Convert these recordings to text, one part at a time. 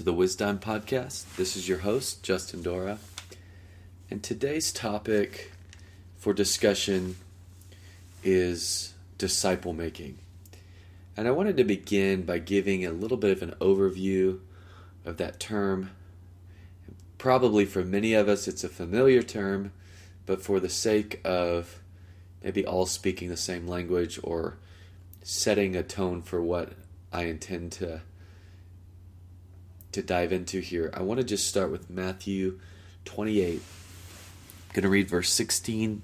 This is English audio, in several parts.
to the Wisdom Podcast. This is your host, Justin Dora. And today's topic for discussion is disciple making. And I wanted to begin by giving a little bit of an overview of that term. Probably for many of us, it's a familiar term, but for the sake of maybe all speaking the same language or setting a tone for what I intend to to dive into here, I want to just start with Matthew 28. I'm going to read verse 16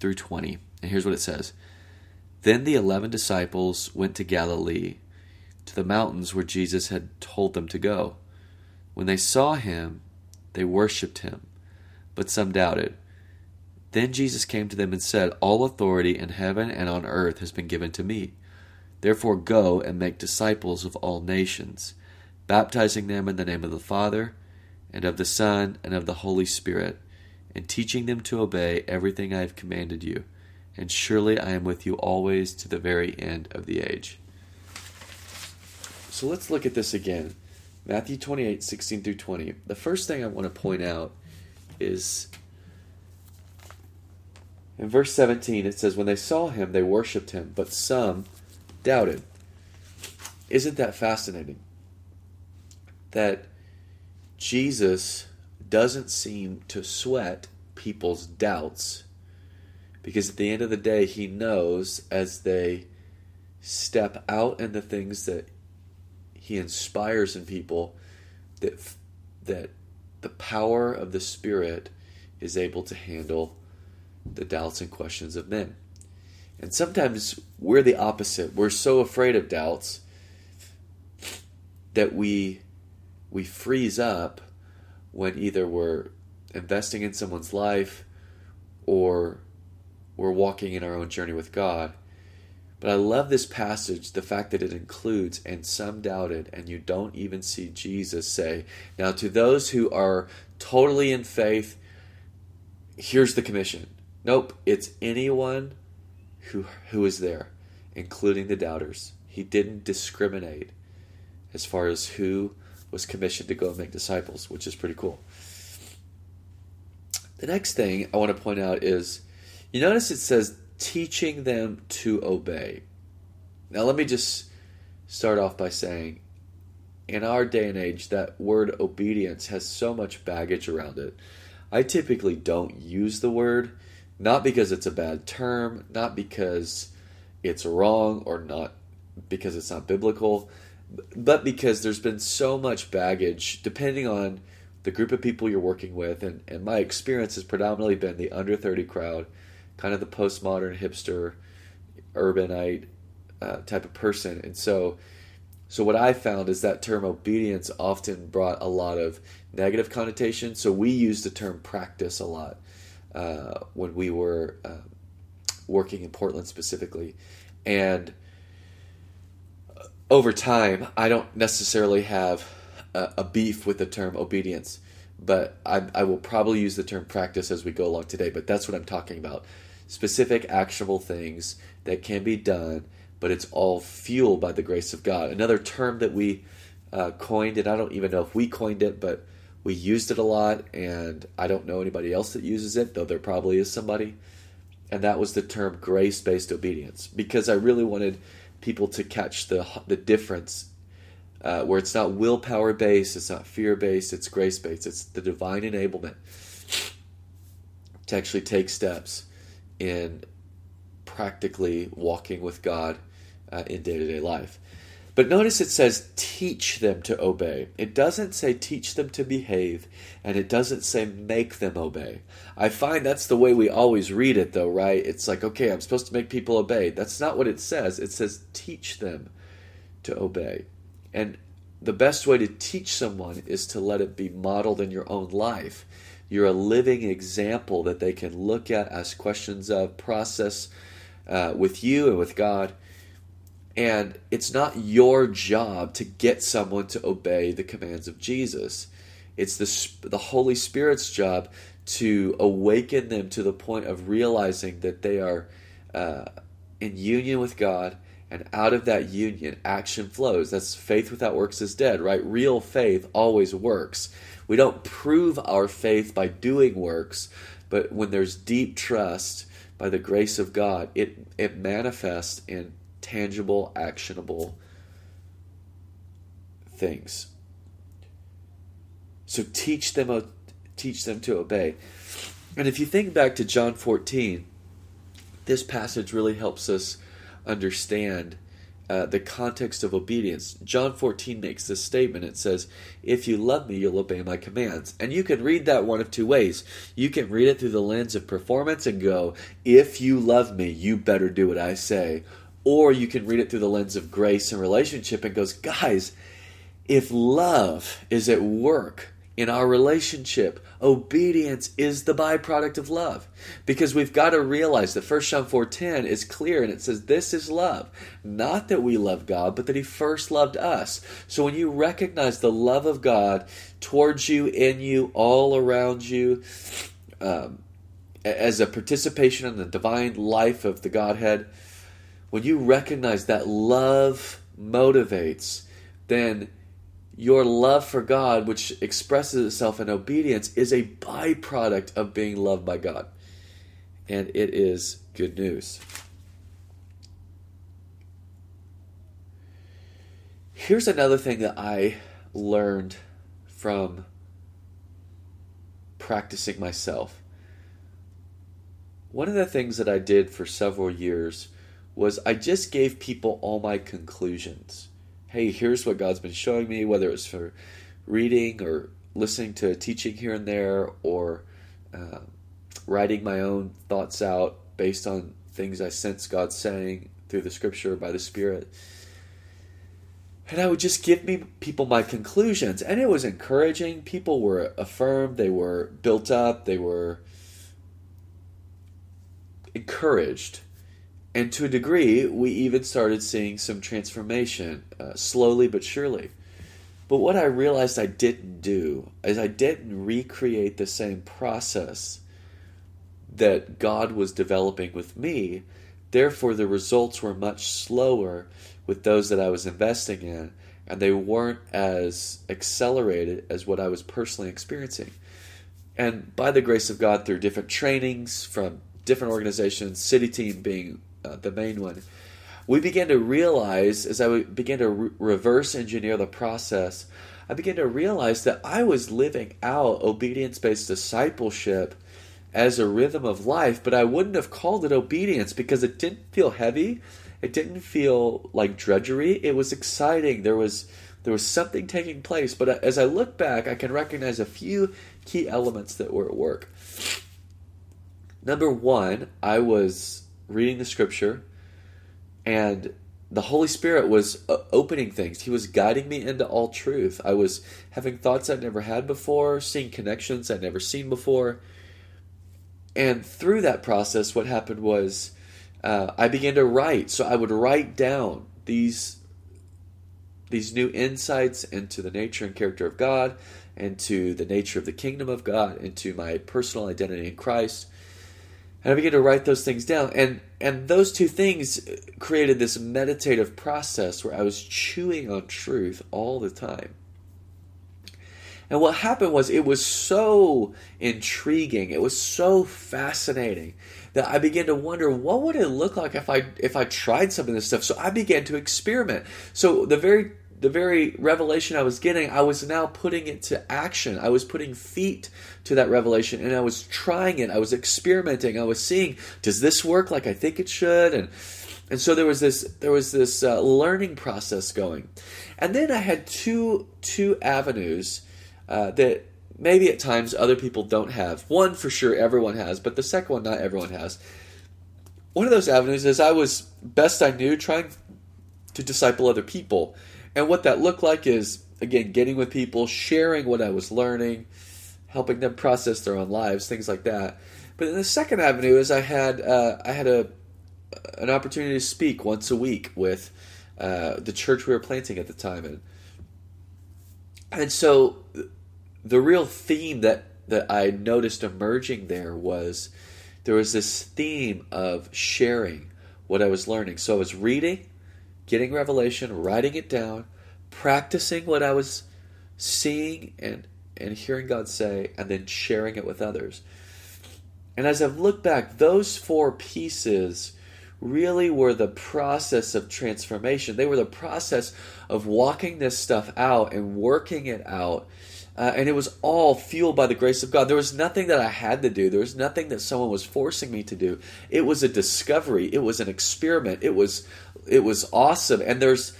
through 20. And here's what it says Then the eleven disciples went to Galilee, to the mountains where Jesus had told them to go. When they saw him, they worshipped him, but some doubted. Then Jesus came to them and said, All authority in heaven and on earth has been given to me. Therefore go and make disciples of all nations baptizing them in the name of the Father, and of the Son, and of the Holy Spirit, and teaching them to obey everything I have commanded you. And surely I am with you always to the very end of the age. So let's look at this again. Matthew 28, 16 through 20. The first thing I want to point out is in verse 17, it says, When they saw him, they worshipped him, but some doubted. Isn't that fascinating? That Jesus doesn't seem to sweat people's doubts because at the end of the day, he knows as they step out in the things that he inspires in people that that the power of the spirit is able to handle the doubts and questions of men. And sometimes we're the opposite. We're so afraid of doubts that we we freeze up when either we're investing in someone's life or we're walking in our own journey with God. But I love this passage, the fact that it includes, and some doubted, and you don't even see Jesus say, Now, to those who are totally in faith, here's the commission. Nope, it's anyone who, who is there, including the doubters. He didn't discriminate as far as who was commissioned to go and make disciples, which is pretty cool. The next thing I want to point out is you notice it says teaching them to obey. Now, let me just start off by saying in our day and age, that word obedience has so much baggage around it. I typically don't use the word, not because it's a bad term, not because it's wrong, or not because it's not biblical but because there's been so much baggage, depending on the group of people you're working with, and, and my experience has predominantly been the under 30 crowd, kind of the postmodern hipster, urbanite uh, type of person. And so, so what I found is that term obedience often brought a lot of negative connotation. So we used the term practice a lot uh, when we were uh, working in Portland specifically, and over time, I don't necessarily have a, a beef with the term obedience, but I, I, will probably use the term practice as we go along today. But that's what I'm talking about specific, actionable things that can be done, but it's all fueled by the grace of God. Another term that we uh, coined, and I don't even know if we coined it, but we used it a lot, and I don't know anybody else that uses it, though there probably is somebody. And that was the term grace based obedience because I really wanted people to catch the the difference uh, where it's not willpower based, it's not fear based, it's grace based. It's the divine enablement to actually take steps in practically walking with God uh, in day to day life. But notice it says teach them to obey. It doesn't say teach them to behave, and it doesn't say make them obey. I find that's the way we always read it, though, right? It's like, okay, I'm supposed to make people obey. That's not what it says. It says teach them to obey. And the best way to teach someone is to let it be modeled in your own life. You're a living example that they can look at, ask questions of, process uh, with you and with God and it's not your job to get someone to obey the commands of Jesus. It's the, the Holy Spirit's job to awaken them to the point of realizing that they are uh, in union with God And out of that union, action flows. That's faith without works is dead, right? Real faith always works. We don't prove our faith by doing works, but when there's deep trust by the grace of God, it, it manifests in tangible, actionable things. So teach them, teach them to obey. And if you think back to John 14, this passage really helps us understand uh, the context of obedience. John 14 makes this statement. It says, If you love me, you'll obey my commands. And you can read that one of two ways. You can read it through the lens of performance and go, If you love me, you better do what I say. Or you can read it through the lens of grace and relationship and goes, Guys, if love is at work, in our relationship. Obedience is the byproduct of love. Because we've got to realize that 1 John 4:10 is clear and it says this is love. Not that we love God, but that he first loved us. So when you recognize the love of God towards you, in you, all around you, um, as a participation in the divine life of the Godhead, when you recognize that love motivates, then your love for God, which expresses itself in obedience, is a byproduct of being loved by God. And it is good news. Here's another thing that I learned from practicing myself. One of the things that I did for several years was I just gave people all my conclusions. Hey, here's what God's been showing me, whether it's for reading or listening to teaching here and there, or uh, writing my own thoughts out based on things I sense God saying through the Scripture by the Spirit. And I would just give me people my conclusions, and it was encouraging. People were affirmed, they were built up, they were encouraged and to a degree, we even started seeing some transformation, uh, slowly but surely. But what I realized I didn't do is I didn't recreate the same process that God was developing with me. Therefore, the results were much slower with those that I was investing in, and they weren't as accelerated as what I was personally experiencing. And by the grace of God, through different trainings from different organizations, City Team being uh, the main one, we began to realize as I began to re- reverse engineer the process, I began to realize that I was living out obedience based discipleship as a rhythm of life, but I wouldn't have called it obedience because it didn't feel heavy. It didn't feel like drudgery. It was exciting. There was there was something taking place. But uh, as I look back, I can recognize a few key elements that were at work. Number one, I was reading the scripture, and the Holy Spirit was uh, opening things. He was guiding me into all truth. I was having thoughts I'd never had before, seeing connections I'd never seen before. And through that process, what happened was uh, I began to write. So I would write down these these new insights into the nature and character of God, into the nature of the kingdom of God, into my personal identity in Christ and I began to write those things down. And and those two things created this meditative process where I was chewing on truth all the time. And what happened was it was so intriguing, it was so fascinating that I began to wonder what would it look like if I if I tried some of this stuff. So I began to experiment. So the very the very revelation I was getting, I was now putting it to action. I was putting feet to that revelation and I was trying it. I was experimenting. I was seeing, does this work like I think it should? And and so there was this there was this uh, learning process going. And then I had two two avenues uh, that maybe at times other people don't have. One for sure everyone has, but the second one not everyone has. One of those avenues is I was best I knew trying to disciple other people and what that looked like is, again, getting with people, sharing what I was learning, helping them process their own lives, things like that. But in the second avenue is I had uh, I had a an opportunity to speak once a week with uh, the church we were planting at the time, and and so the real theme that that I noticed emerging there was there was this theme of sharing what I was learning. So I was reading getting revelation, writing it down, practicing what I was seeing and and hearing God say, and then sharing it with others. And as I've looked back, those four pieces really were the process of transformation. They were the process of walking this stuff out and working it out. Uh, and it was all fueled by the grace of God. There was nothing that I had to do. There was nothing that someone was forcing me to do. It was a discovery. It was an experiment. It was it was awesome. And there's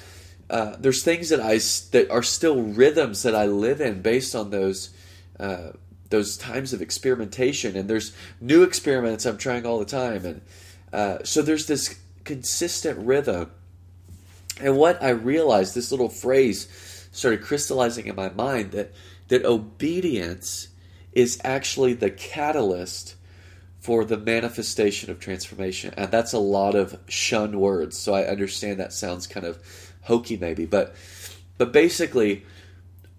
uh, there's things that I that are still rhythms that I live in based on those uh, those times of experimentation. And there's new experiments I'm trying all the time. And uh, so there's this consistent rhythm. And what I realized, this little phrase started crystallizing in my mind that that obedience is actually the catalyst for the manifestation of transformation. And that's a lot of shun words. So I understand that sounds kind of hokey maybe, but but basically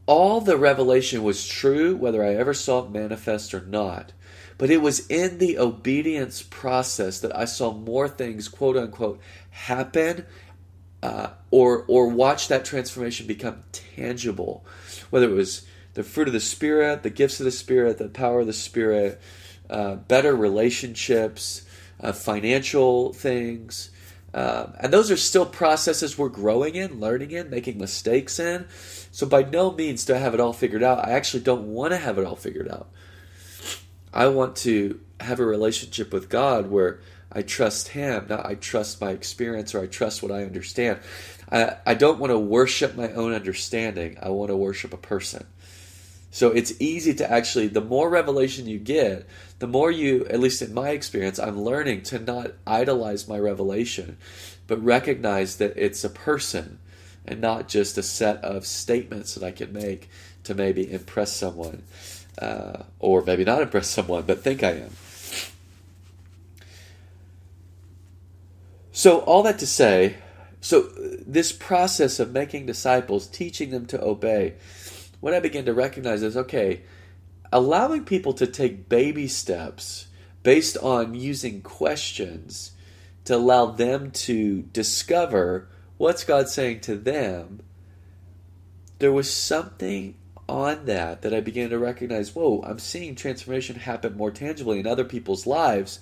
all the revelation was true whether I ever saw it manifest or not. But it was in the obedience process that I saw more things, quote unquote, happen uh, or or watch that transformation become tangible. Whether it was the fruit of the Spirit, the gifts of the Spirit, the power of the Spirit, uh, better relationships, uh, financial things. Um, and those are still processes we're growing in, learning in, making mistakes in. So, by no means do I have it all figured out. I actually don't want to have it all figured out. I want to have a relationship with God where I trust Him, not I trust my experience or I trust what I understand. I, I don't want to worship my own understanding. I want to worship a person. So it's easy to actually, the more revelation you get, the more you, at least in my experience, I'm learning to not idolize my revelation, but recognize that it's a person and not just a set of statements that I can make to maybe impress someone, uh, or maybe not impress someone, but think I am. So, all that to say, so this process of making disciples, teaching them to obey, what I begin to recognize is okay, allowing people to take baby steps based on using questions to allow them to discover what's God saying to them, there was something on that that I began to recognize whoa, I'm seeing transformation happen more tangibly in other people's lives.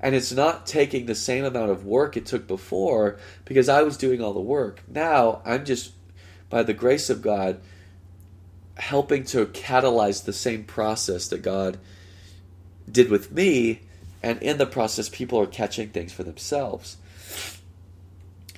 And it's not taking the same amount of work it took before because I was doing all the work. Now I'm just, by the grace of God, helping to catalyze the same process that God did with me. And in the process, people are catching things for themselves.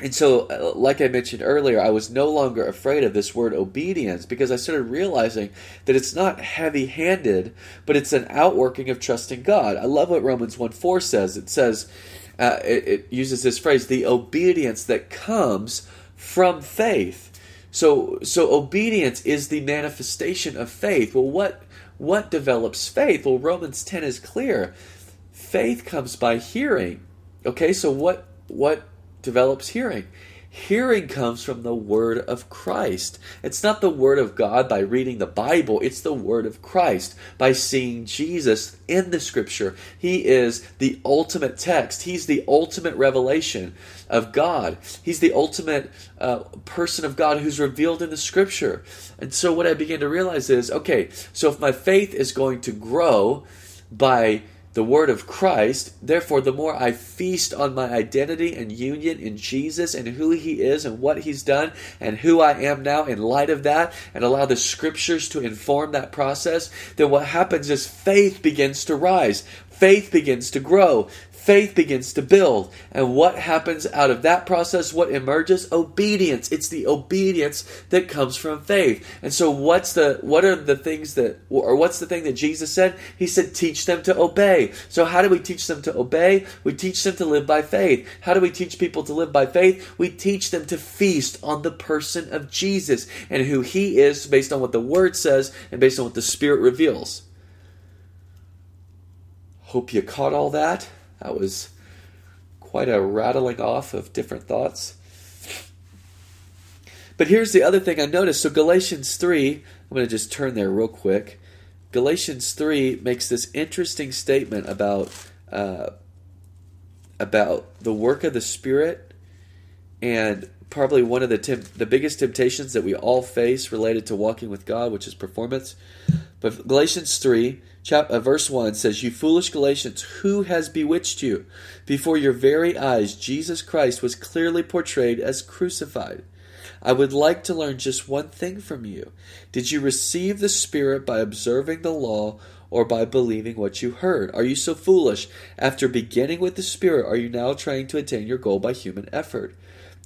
And so, uh, like I mentioned earlier, I was no longer afraid of this word obedience because I started realizing that it's not heavy handed, but it's an outworking of trusting God. I love what Romans 1 4 says. It says, uh, it, it uses this phrase, the obedience that comes from faith. So so obedience is the manifestation of faith. Well, what what develops faith? Well, Romans 10 is clear. Faith comes by hearing. Okay, so what what develops hearing? Hearing comes from the Word of Christ. It's not the Word of God by reading the Bible, it's the Word of Christ by seeing Jesus in the Scripture. He is the ultimate text, He's the ultimate revelation of God. He's the ultimate uh, person of God who's revealed in the Scripture. And so, what I began to realize is okay, so if my faith is going to grow by the word of Christ. Therefore, the more I feast on my identity and union in Jesus and who he is and what he's done and who I am now in light of that and allow the scriptures to inform that process, then what happens is faith begins to rise. Faith begins to grow faith begins to build. And what happens out of that process? What emerges? Obedience. It's the obedience that comes from faith. And so what's the what are the things that or what's the thing that Jesus said? He said teach them to obey. So how do we teach them to obey? We teach them to live by faith. How do we teach people to live by faith? We teach them to feast on the person of Jesus and who he is based on what the word says and based on what the spirit reveals. Hope you caught all that. That was quite a rattling off of different thoughts. But here's the other thing I noticed. So, Galatians 3, I'm going to just turn there real quick. Galatians 3 makes this interesting statement about, uh, about the work of the Spirit and probably one of the temp- the biggest temptations that we all face related to walking with God, which is performance. But Galatians 3, chap- uh, verse 1 says, You foolish Galatians, who has bewitched you? Before your very eyes, Jesus Christ was clearly portrayed as crucified. I would like to learn just one thing from you. Did you receive the Spirit by observing the law or by believing what you heard? Are you so foolish? After beginning with the Spirit, are you now trying to attain your goal by human effort?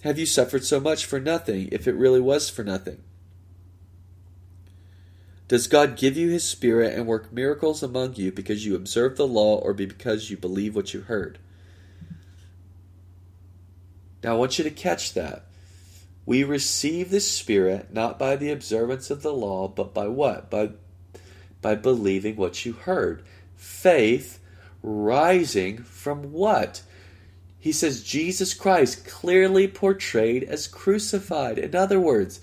Have you suffered so much for nothing, if it really was for nothing? Does God give you His Spirit and work miracles among you because you observe the law or because you believe what you heard? Now, I want you to catch that. We receive the Spirit not by the observance of the law, but by what? By, by believing what you heard. Faith rising from what? He says Jesus Christ clearly portrayed as crucified. In other words,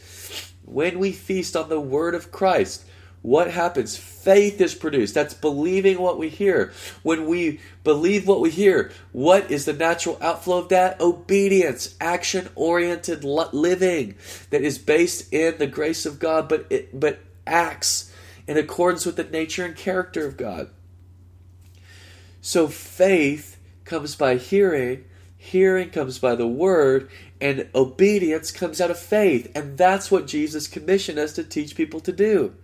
when we feast on the Word of Christ, what happens? Faith is produced. That's believing what we hear. When we believe what we hear, what is the natural outflow of that? Obedience, action oriented living that is based in the grace of God, but it, but acts in accordance with the nature and character of God. So faith comes by hearing, hearing comes by the word, and obedience comes out of faith. And that's what Jesus commissioned us to teach people to do.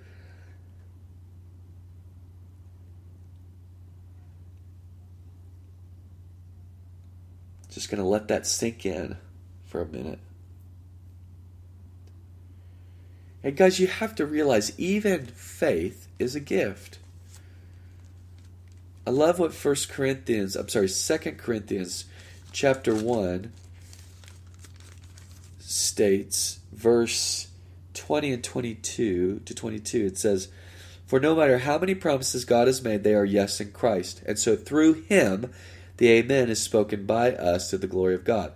Just going to let that sink in for a minute. And guys, you have to realize even faith is a gift. I love what First Corinthians, I'm sorry, Second Corinthians chapter 1 states, verse 20 and 22 to 22. It says, For no matter how many promises God has made, they are yes in Christ. And so through him, the Amen is spoken by us to the glory of God.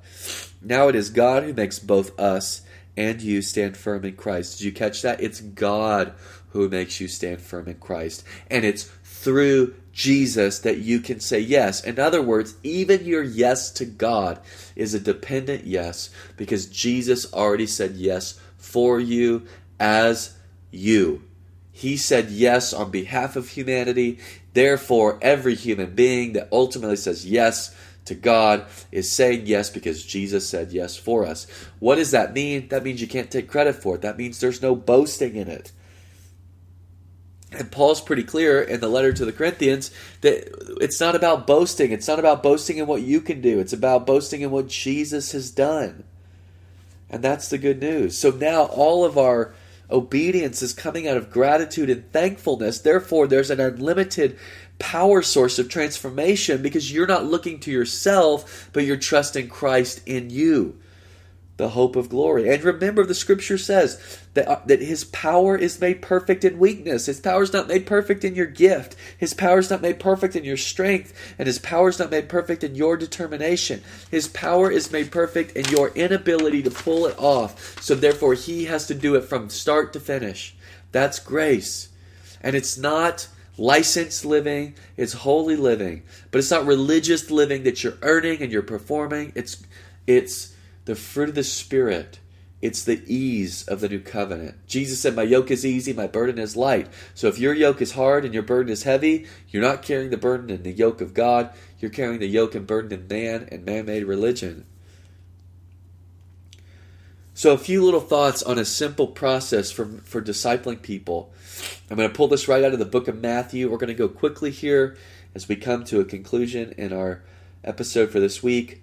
Now it is God who makes both us and you stand firm in Christ. Did you catch that? It's God who makes you stand firm in Christ. And it's through Jesus that you can say yes. In other words, even your yes to God is a dependent yes because Jesus already said yes for you as you. He said yes on behalf of humanity. Therefore, every human being that ultimately says yes to God is saying yes because Jesus said yes for us. What does that mean? That means you can't take credit for it. That means there's no boasting in it. And Paul's pretty clear in the letter to the Corinthians that it's not about boasting. It's not about boasting in what you can do. It's about boasting in what Jesus has done. And that's the good news. So now all of our Obedience is coming out of gratitude and thankfulness. Therefore, there's an unlimited power source of transformation because you're not looking to yourself, but you're trusting Christ in you the hope of glory. And remember, the scripture says that, uh, that his power is made perfect in weakness. His power is not made perfect in your gift. His power is not made perfect in your strength. And his power is not made perfect in your determination. His power is made perfect in your inability to pull it off. So therefore, he has to do it from start to finish. That's grace. And it's not licensed living, it's holy living. But it's not religious living that you're earning and you're performing. It's it's the fruit of the Spirit. It's the ease of the new covenant. Jesus said, My yoke is easy, my burden is light. So if your yoke is hard and your burden is heavy, you're not carrying the burden and the yoke of God. You're carrying the yoke and burden of man and man made religion. So, a few little thoughts on a simple process for, for discipling people. I'm going to pull this right out of the book of Matthew. We're going to go quickly here as we come to a conclusion in our episode for this week.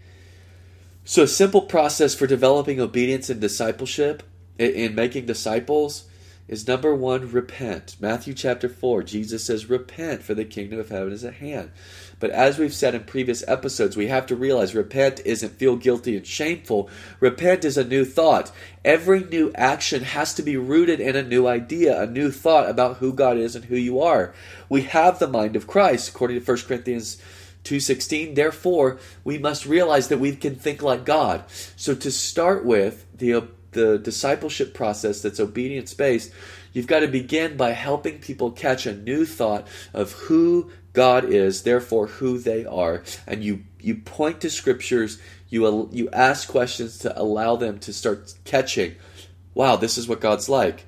So, a simple process for developing obedience and discipleship in making disciples is number one, repent. Matthew chapter 4, Jesus says, Repent, for the kingdom of heaven is at hand. But as we've said in previous episodes, we have to realize repent isn't feel guilty and shameful. Repent is a new thought. Every new action has to be rooted in a new idea, a new thought about who God is and who you are. We have the mind of Christ, according to 1 Corinthians 2:16 therefore we must realize that we can think like God so to start with the uh, the discipleship process that's obedience based You've got to begin by helping people catch a new thought of who God is, therefore who they are, and you you point to scriptures, you you ask questions to allow them to start catching, wow, this is what God's like.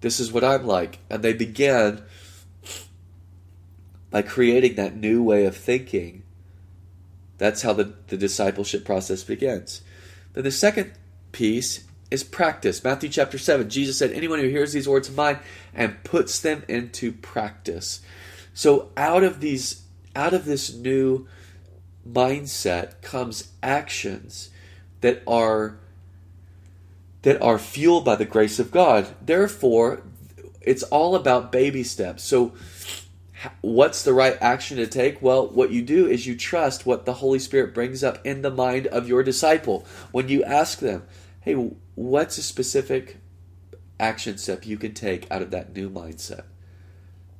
This is what I'm like. And they begin by creating that new way of thinking. That's how the, the discipleship process begins. Then the second piece is practice. Matthew chapter 7, Jesus said, Anyone who hears these words of mine and puts them into practice. So out of these out of this new mindset comes actions that are that are fueled by the grace of God. Therefore, it's all about baby steps. So what's the right action to take? Well, what you do is you trust what the Holy Spirit brings up in the mind of your disciple. When you ask them, hey, what's a specific action step you can take out of that new mindset?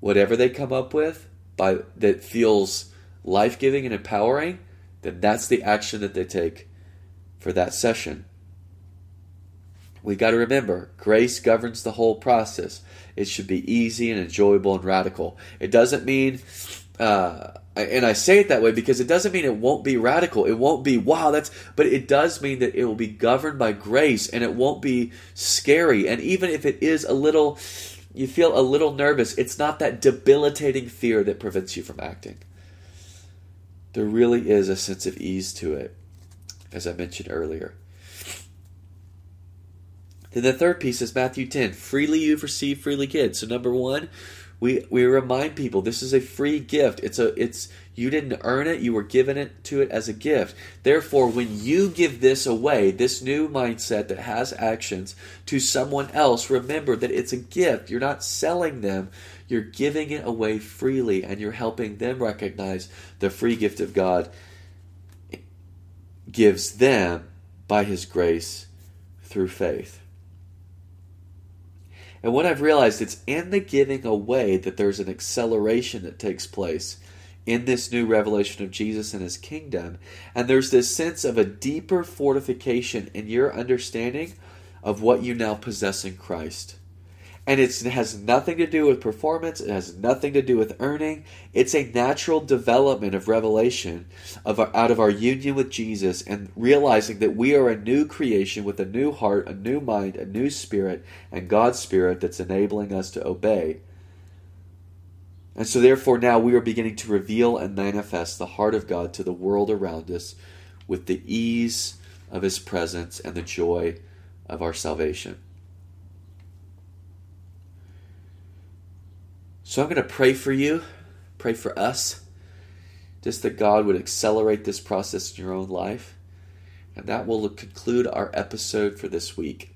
Whatever they come up with by that feels life-giving and empowering, then that's the action that they take for that session. We got to remember, grace governs the whole process. It should be easy and enjoyable and radical. It doesn't mean, uh, and I say it that way because it doesn't mean it won't be radical. It won't be, wow, that's, but it does mean that it will be governed by grace and it won't be scary. And even if it is a little, you feel a little nervous, it's not that debilitating fear that prevents you from acting. There really is a sense of ease to it, as I mentioned earlier. Then the third piece is Matthew 10. Freely you've received, freely give. So number one, we we remind people this is a free gift. It's a it's you didn't earn it, you were given it to it as a gift. Therefore, when you give this away, this new mindset that has actions to someone else, remember that it's a gift. You're not selling them, you're giving it away freely and you're helping them recognize the free gift of God gives them by his grace through faith. And what I've realized, it's in the giving away that there's an acceleration that takes place in this new revelation of Jesus and his kingdom. And there's this sense of a deeper fortification in your understanding of what you now possess in Christ and it has nothing to do with performance. It has nothing to do with earning. It's a natural development of revelation of our, out of our union with jesus and realizing that we are a new creation with a new heart a new mind a new spirit and god's spirit that's enabling us to obey. And so therefore now we are beginning to reveal and manifest the heart of god to the world around us with the ease of his presence and the joy of our salvation So I'm going to pray for you, pray for us, just that God would accelerate this process in your own life. And that will conclude our episode for this week.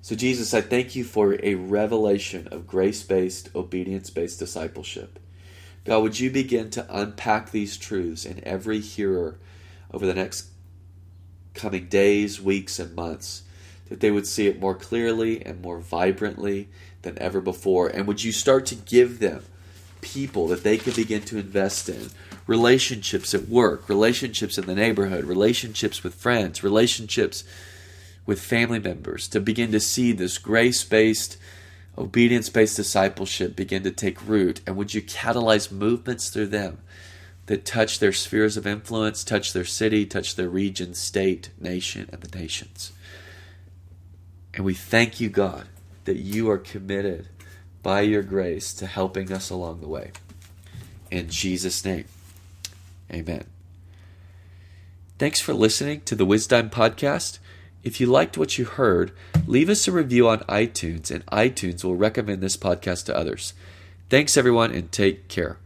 So, Jesus, I thank you for a revelation of grace based, obedience based discipleship. God, would you begin to unpack these truths in every hearer over the next coming days, weeks, and months, that they would see it more clearly and more vibrantly than ever before? And would you start to give them people that they can begin to invest in? Relationships at work, relationships in the neighborhood, relationships with friends, relationships with family members, to begin to see this grace based, obedience based discipleship begin to take root? And would you catalyze movements through them? that touch their spheres of influence, touch their city, touch their region, state, nation, and the nations. And we thank you, God, that you are committed by your grace to helping us along the way. In Jesus' name, amen. Thanks for listening to the Wisdom Podcast. If you liked what you heard, leave us a review on iTunes, and iTunes will recommend this podcast to others. Thanks, everyone, and take care.